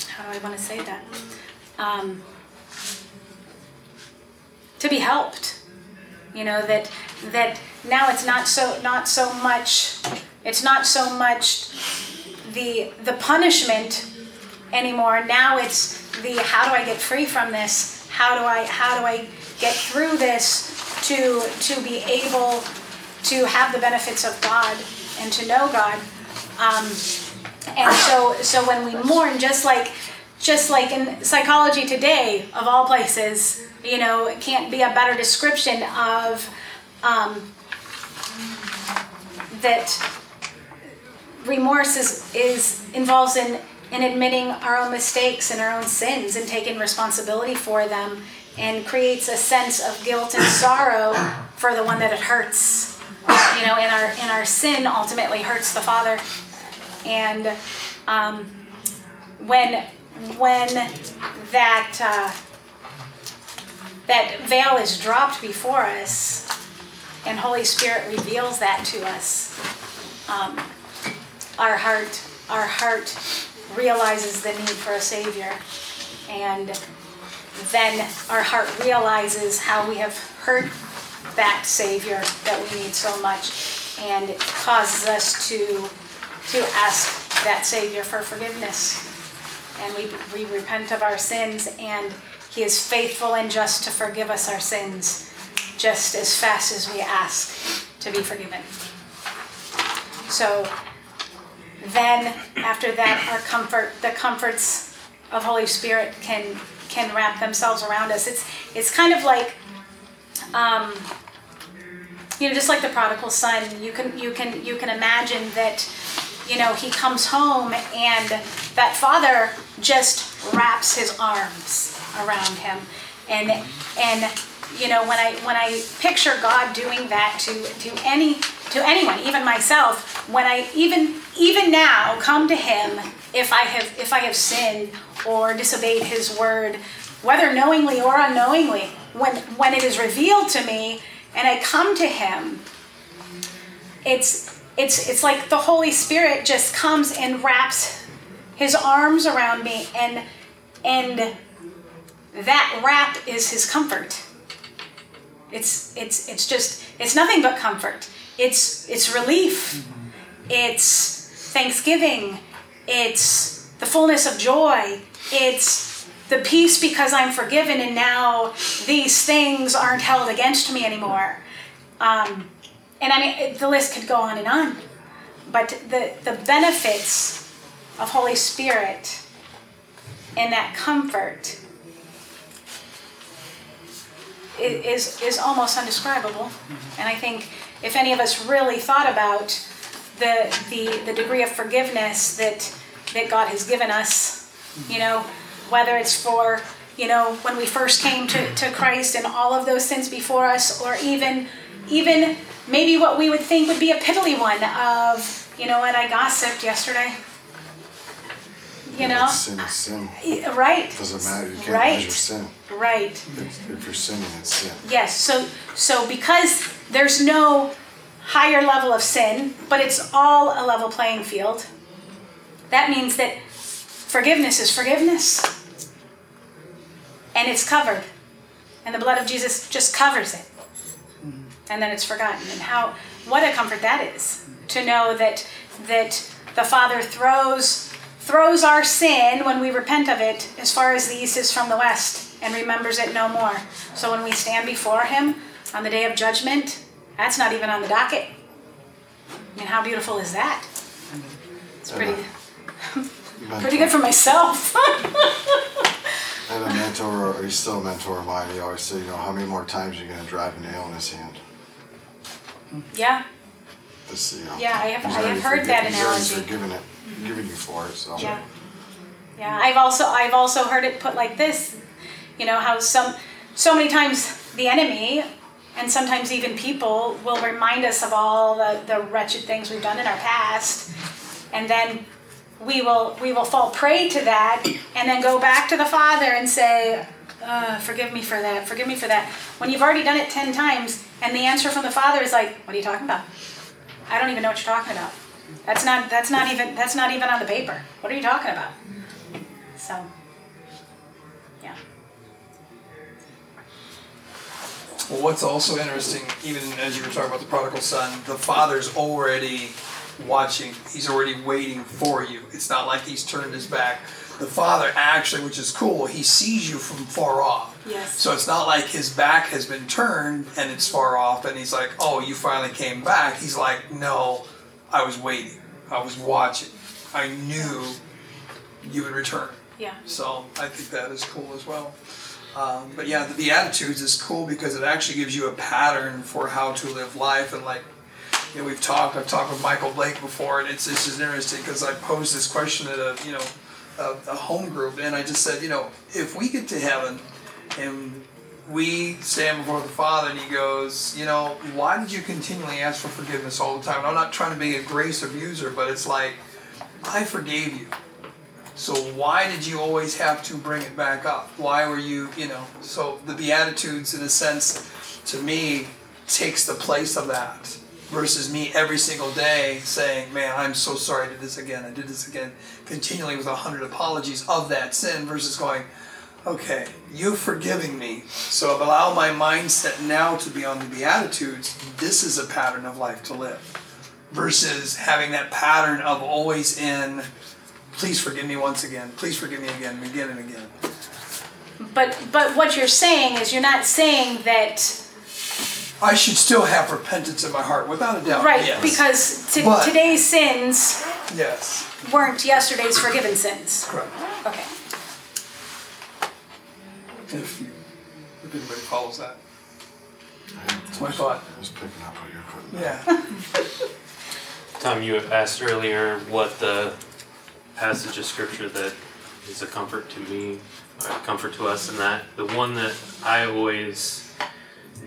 how do I want to say that? Um, to be helped. You know that that now it's not so not so much it's not so much the the punishment anymore. Now it's the how do I get free from this? How do I how do I get through this to to be able to have the benefits of God and to know God? Um, and so so when we mourn, just like just like in psychology today, of all places, you know, it can't be a better description of um, that remorse is, is involves in in admitting our own mistakes and our own sins and taking responsibility for them and creates a sense of guilt and sorrow for the one that it hurts. You know and our and our sin ultimately hurts the father. And um, when when that uh, that veil is dropped before us and holy spirit reveals that to us um, our heart our heart realizes the need for a savior. And then our heart realizes how we have hurt that savior that we need so much and it causes us to to ask that savior for forgiveness and we, we repent of our sins and he is faithful and just to forgive us our sins just as fast as we ask to be forgiven. So then after that our comfort the comforts of holy spirit can can wrap themselves around us. It's it's kind of like um, you know just like the prodigal son you can you can you can imagine that you know he comes home and that father just wraps his arms around him. And and you know when i when i picture god doing that to to any to anyone even myself when i even even now come to him if i have if i have sinned or disobeyed his word whether knowingly or unknowingly when when it is revealed to me and i come to him it's it's it's like the holy spirit just comes and wraps his arms around me and and that wrap is his comfort. It's it's it's just it's nothing but comfort. It's it's relief. It's thanksgiving, it's the fullness of joy, it's the peace because I'm forgiven and now these things aren't held against me anymore. Um, and I mean, it- the list could go on and on. But the, the benefits of Holy Spirit and that comfort is, is almost undescribable. And I think if any of us really thought about the, the, the degree of forgiveness that, that God has given us, you know, whether it's for, you know, when we first came to, to Christ and all of those sins before us, or even, even maybe what we would think would be a piddly one of, you know what, I gossiped yesterday. You know? Sin is sin. Right. Doesn't matter, you can't Right. measure sin. Right. If if you're sinning, it's sin. Yes, so so because there's no higher level of sin, but it's all a level playing field, that means that forgiveness is forgiveness. And it's covered. And the blood of Jesus just covers it. And then it's forgotten. And how what a comfort that is to know that that the Father throws throws our sin when we repent of it as far as the east is from the west and remembers it no more. So when we stand before him on the day of judgment, that's not even on the docket. I mean, how beautiful is that? It's pretty pretty good for myself. I had a mentor, or he's still a mentor of mine, he always said, you know, how many more times are you gonna drive a nail in his hand? Yeah. This, you know. Yeah, I have- he's I have heard forgi- that he's already analogy. forgiven it, given you for it, so. Yeah. Yeah, I've also I've also heard it put like this, you know, how some so many times the enemy and sometimes even people will remind us of all the, the wretched things we've done in our past and then we will we will fall prey to that and then go back to the father and say uh, forgive me for that forgive me for that when you've already done it 10 times and the answer from the father is like what are you talking about i don't even know what you're talking about that's not that's not even that's not even on the paper what are you talking about so yeah Well, what's also interesting, even as you were talking about the prodigal son, the father's already watching. He's already waiting for you. It's not like he's turned his back. The father actually, which is cool, he sees you from far off. Yes. So it's not like his back has been turned and it's far off and he's like, oh, you finally came back. He's like, no, I was waiting. I was watching. I knew you would return. yeah So I think that is cool as well. Um, but yeah, the Beatitudes is cool because it actually gives you a pattern for how to live life. And like, you know, we've talked, I've talked with Michael Blake before, and it's, it's just interesting because I posed this question at a, you know, a, home group, and I just said, you know, if we get to heaven and we stand before the Father, and He goes, you know, why did you continually ask for forgiveness all the time? And I'm not trying to be a grace abuser, but it's like, I forgave you. So why did you always have to bring it back up? Why were you, you know? So the Beatitudes, in a sense, to me, takes the place of that versus me every single day saying, man, I'm so sorry I did this again, I did this again, continually with a hundred apologies of that sin versus going, okay, you're forgiving me. So I've allowed my mindset now to be on the Beatitudes. This is a pattern of life to live versus having that pattern of always in, please forgive me once again, please forgive me again, and again and again. but but what you're saying is you're not saying that I should still have repentance in my heart, without a doubt. right yes. because t- But- today's sins yes, weren't yesterday's forgiven sins correct. okay If you, if anybody follows that, that's my thought. I was picking up what you're putting. Yeah. Tom, you asked earlier what the passage of scripture that is a comfort to me, or a comfort to us, and that the one that I always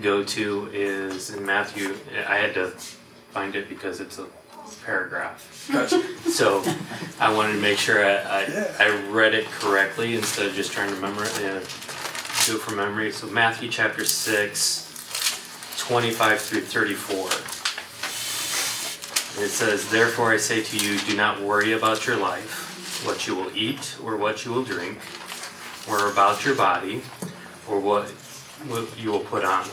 go to is in Matthew. I had to find it because it's a paragraph. Gotcha. So I wanted to make sure I, I, Yeah. I read it correctly instead of just trying to remember it. Yeah, do it from memory. So Matthew chapter 6, 25 through 34. It says, Therefore I say to you, do not worry about your life, what you will eat or what you will drink, or about your body, or what, what you will put on.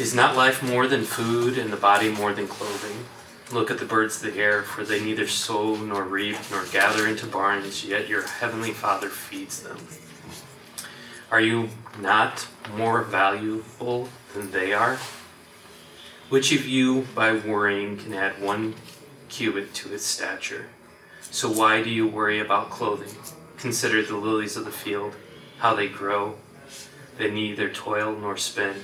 Is not life more than food and the body more than clothing? Look at the birds of the air, for they neither sow nor reap nor gather into barns, yet your heavenly Father feeds them. Are you not more valuable than they are? Which of you, by worrying, can add one cubit to his stature? So why do you worry about clothing? Consider the lilies of the field, how they grow. They neither toil nor spin.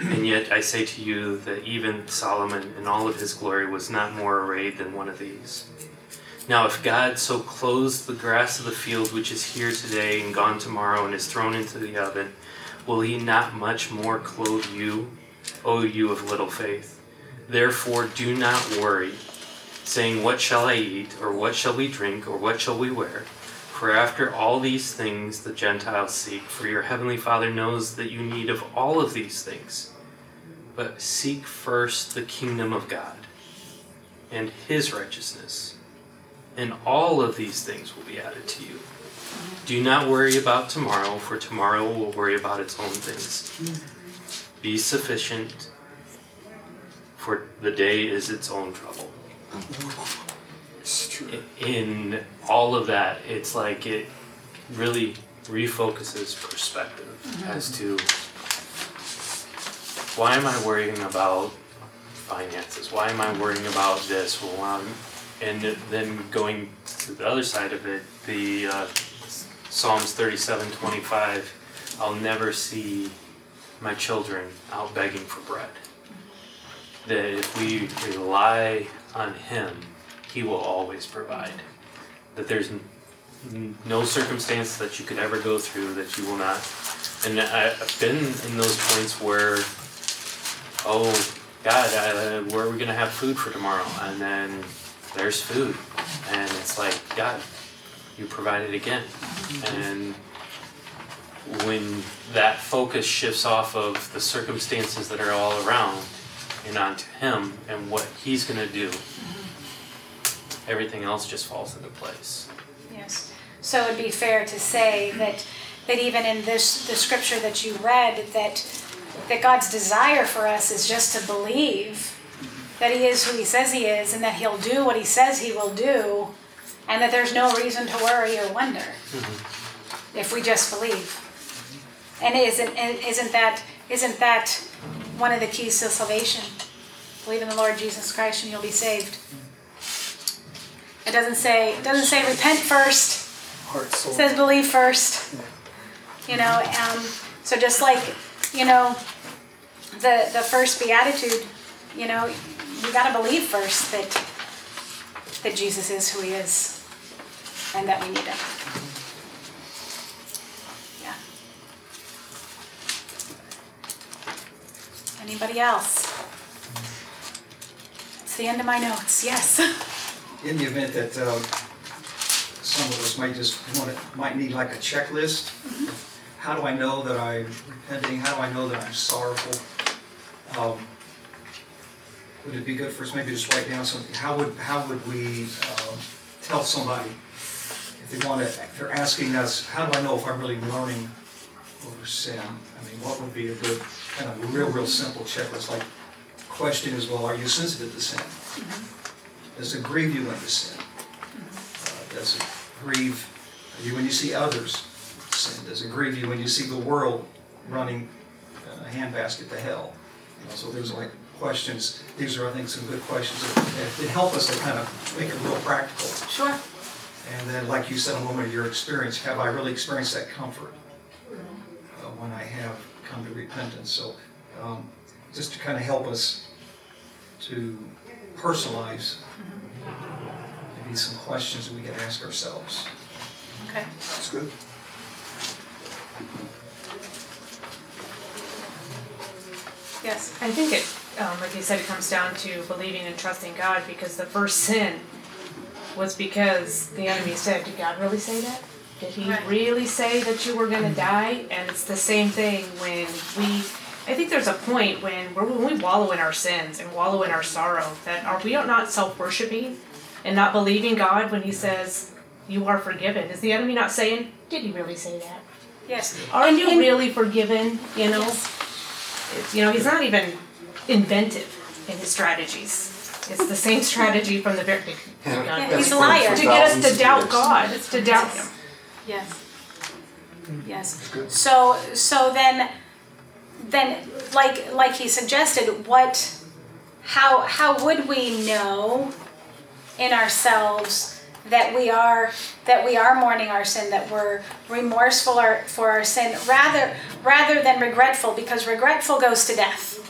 And yet I say to you that even Solomon in all of his glory was not more arrayed than one of these. Now, if God so clothes the grass of the field, which is here today and gone tomorrow and is thrown into the oven, will he not much more clothe you, O you of little faith? Therefore, do not worry, saying, What shall I eat, or what shall we drink, or what shall we wear? For after all these things the Gentiles seek, for your heavenly Father knows that you need of all of these things. But seek first the kingdom of God and his righteousness, and all of these things will be added to you. Do not worry about tomorrow, for tomorrow will worry about its own things. Be sufficient, for the day is its own trouble. In all of that, it's like it really refocuses perspective as to why am I worrying about finances? Why am I worrying about this? Well, um, and then going to the other side of it, the uh, Psalms thirty-seven twenty-five, I'll never see my children out begging for bread. That if we rely on Him, He will always provide. That there's n- n- no circumstance that you could ever go through that you will not. And I- I've been in those points where, oh God, I, where are we gonna have food for tomorrow? And then there's food, and it's like God, you provided again. Mm-hmm. And when that focus shifts off of the circumstances that are all around and onto him and what he's going to do, mm-hmm. Everything else just falls into place. Yes. So it'd be fair to say that, that even in this, the scripture that you read, that, that God's desire for us is just to believe that He is who He says He is and that He'll do what He says He will do and that there's no reason to worry or wonder mm-hmm. if we just believe. And isn't isn't that isn't that one of the keys to salvation? Believe in the Lord Jesus Christ and you'll be saved. It doesn't say, it doesn't say repent first. Heart, soul. It says believe first. You know, um, so just like, you know, the the first beatitude, you know, you gotta believe first that that Jesus is who he is and that we need him. Yeah. Anybody else? It's the end of my notes, yes. In the event that um, some of us might just want to, might need like a checklist, how do I know that I'm repenting? How do I know that I'm sorrowful? Um, Would it be good for us maybe just write down something? How would, how would we um, tell somebody if they want to, if they're asking us, how do I know if I'm really learning over sin? I mean, what would be a good, kind of real, real simple checklist? Like, question is, well, are you sensitive to sin? Does it grieve you when you sin? Uh, Does it grieve you when you see others sin? Does it grieve you when you see the world running a handbasket to hell? You know, so there's like questions, these are, I think, some good questions that that help us to kind of make it real practical. Sure. And then, like you said a moment, your experience, have I really experienced that comfort uh, when I have come to repentance? So, um, just to kind of help us to personalize maybe some questions we can ask ourselves. Okay. That's good. Yes. I think it, um, like you said, it comes down to believing and trusting God because the first sin was because the enemy said, Did God really say that? Did he Right. really say that you were gonna die? And it's the same thing when we, I think there's a point when, we're- when we wallow in our sins and wallow in our sorrow, that are we not self-worshiping and not believing God when he says, You are forgiven? Is the enemy not saying, Did he really say that? Yes. Are And- you and- really forgiven? You know? Yes. It's, you know, he's not even inventive in his strategies. It's the same strategy from the very Yeah, he's a liar. to get us to doubt God, to doubt Him. Yes. Yes. So, so then, then, like, like he suggested, what, how, how would we know in ourselves that we are, that we are mourning our sin, that we're remorseful our- for our sin, rather, rather than regretful, because regretful goes to death.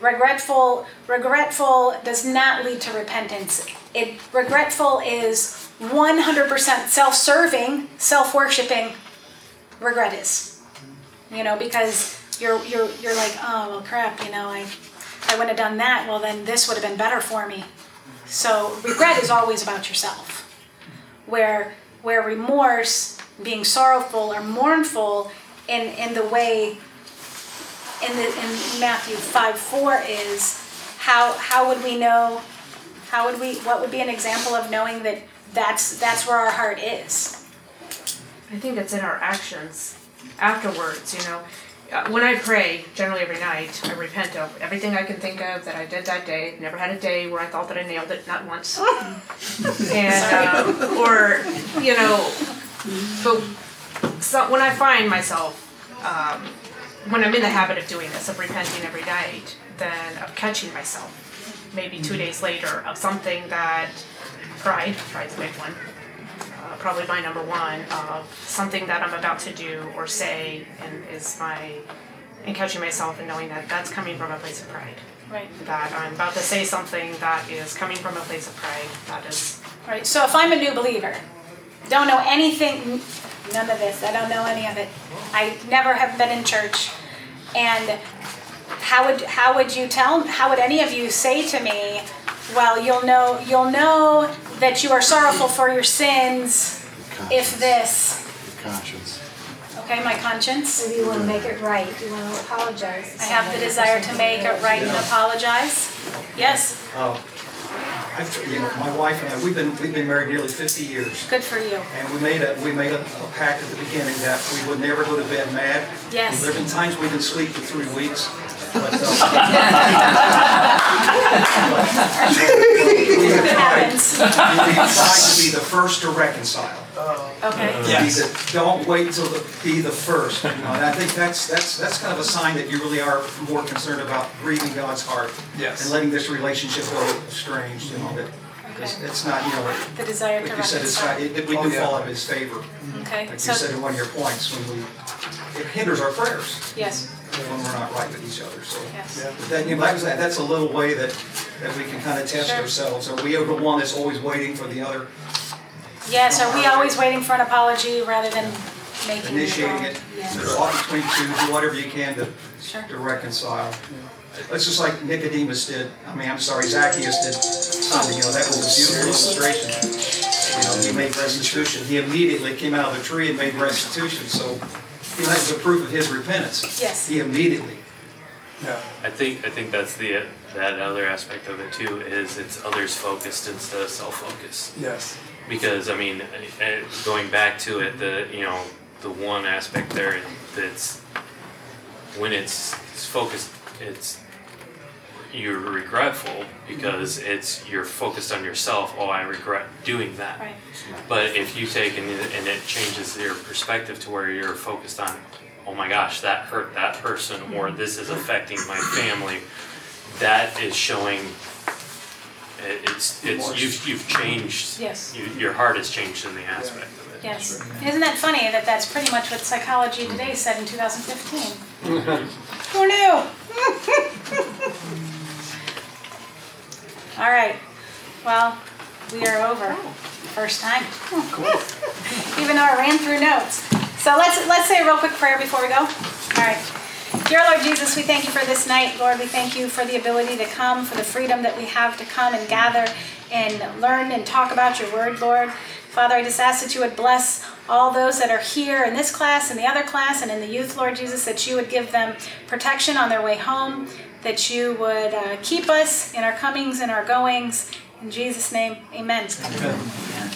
Regretful, regretful does not lead to repentance. It, regretful is 100% self-serving, self-worshiping, regret is. You know, because you're you're you're like, oh well crap, you know, I I wouldn't have done that, well then this would have been better for me. So regret is always about yourself. Where where remorse, being sorrowful or mournful in in the way in the in Matthew 5 4 is how how would we know how would we what would be an example of knowing that that's that's where our heart is? I think it's in our actions afterwards, you know. Uh, When I pray, generally every night, I repent of everything I can think of that I did that day. Never had a day where I thought that I nailed it, not once. and um, or you know, but so when I find myself, um, when I'm in the habit of doing this, of repenting every night, then of catching myself, maybe two days later, of something that pride, pride's a big one, probably my number one of something that I'm about to do or say and is my and catching myself and knowing that that's coming from a place of pride. Right. That I'm about to say something that is coming from a place of pride. That is Right, so if I'm a new believer, don't know anything, none of this, I don't know any of it. I never have been in church. And how would how would you tell how would any of you say to me, well, you'll know you'll know that you are sorrowful for your sins if this. Conscience. Okay, my conscience. Maybe you wanna make it right, you wanna apologize. to I have the desire to make that it right and apologize. Yes, oh, I've, you know, my wife and I, we've been, we've been married nearly fifty years. good for you. And we made a, we made a a pact at the beginning that we would never go to bed mad. Yes. There've been times we didn't sleep for three weeks, but, we tried- happens. We to be the first to reconcile. Oh. Okay. Be the- Don't wait till the, be the first, you know, and I think that's, that's, that's kind of a sign that you really are more concerned about grieving God's heart. Yes. And letting this relationship go estranged, you know, that, because Okay. it's not, you know, The desire to like you said, it's not, reconcile. it, we Oh, do yeah. fall out of his favor. Okay, Like you so, said in one of your points, when we, it hinders our prayers yes, when we're not right with each other, so. yes. But that, you know, like I said, that's a little way that, that we can kind of test Sure. ourselves. Are we the one that's always waiting for the other, Yes, are we always waiting for an apology rather than making the initiating wrong- it? Yeah. There's a lot between two, do whatever you can to, Sure. to reconcile. It's just like Nicodemus did, I mean, I'm sorry, Zacchaeus did, something, you know, that was a beautiful illustration. You know, he made restitution, he immediately came out of the tree and made restitution, so, you know, that was proof of his repentance. Yes. He immediately, Yeah. I think I think that's the that other aspect of it too is it's others focused instead of self focused. Yes. Because I mean, uh, going back to it, the you know the one aspect there that's when it's, it's focused, it's you're regretful because it's you're focused on yourself. Oh, I regret doing that. Right. But if you take and, it- and it changes your perspective to where you're focused on, oh my gosh, that hurt that person, or mm-hmm. this is affecting my family, that is showing. it- It's it's you've you've changed. Yes. You, your heart has changed in the aspect of it. Yes. Isn't that funny that that's pretty much what Psychology Today said in 2015? Who knew? All right. Well, we are over. First time. Even though I ran through notes. So let's let's say a real quick prayer before we go. All right. Dear Lord Jesus, we thank you for this night. Lord, we thank you for the ability to come, for the freedom that we have to come and gather and learn and talk about your word, Lord. Father, I just ask that you would bless all those that are here in this class and the other class and in the youth, Lord Jesus, that you would give them protection on their way home, that you would uh, keep us in our comings and our goings. In Jesus' name, amen. Amen.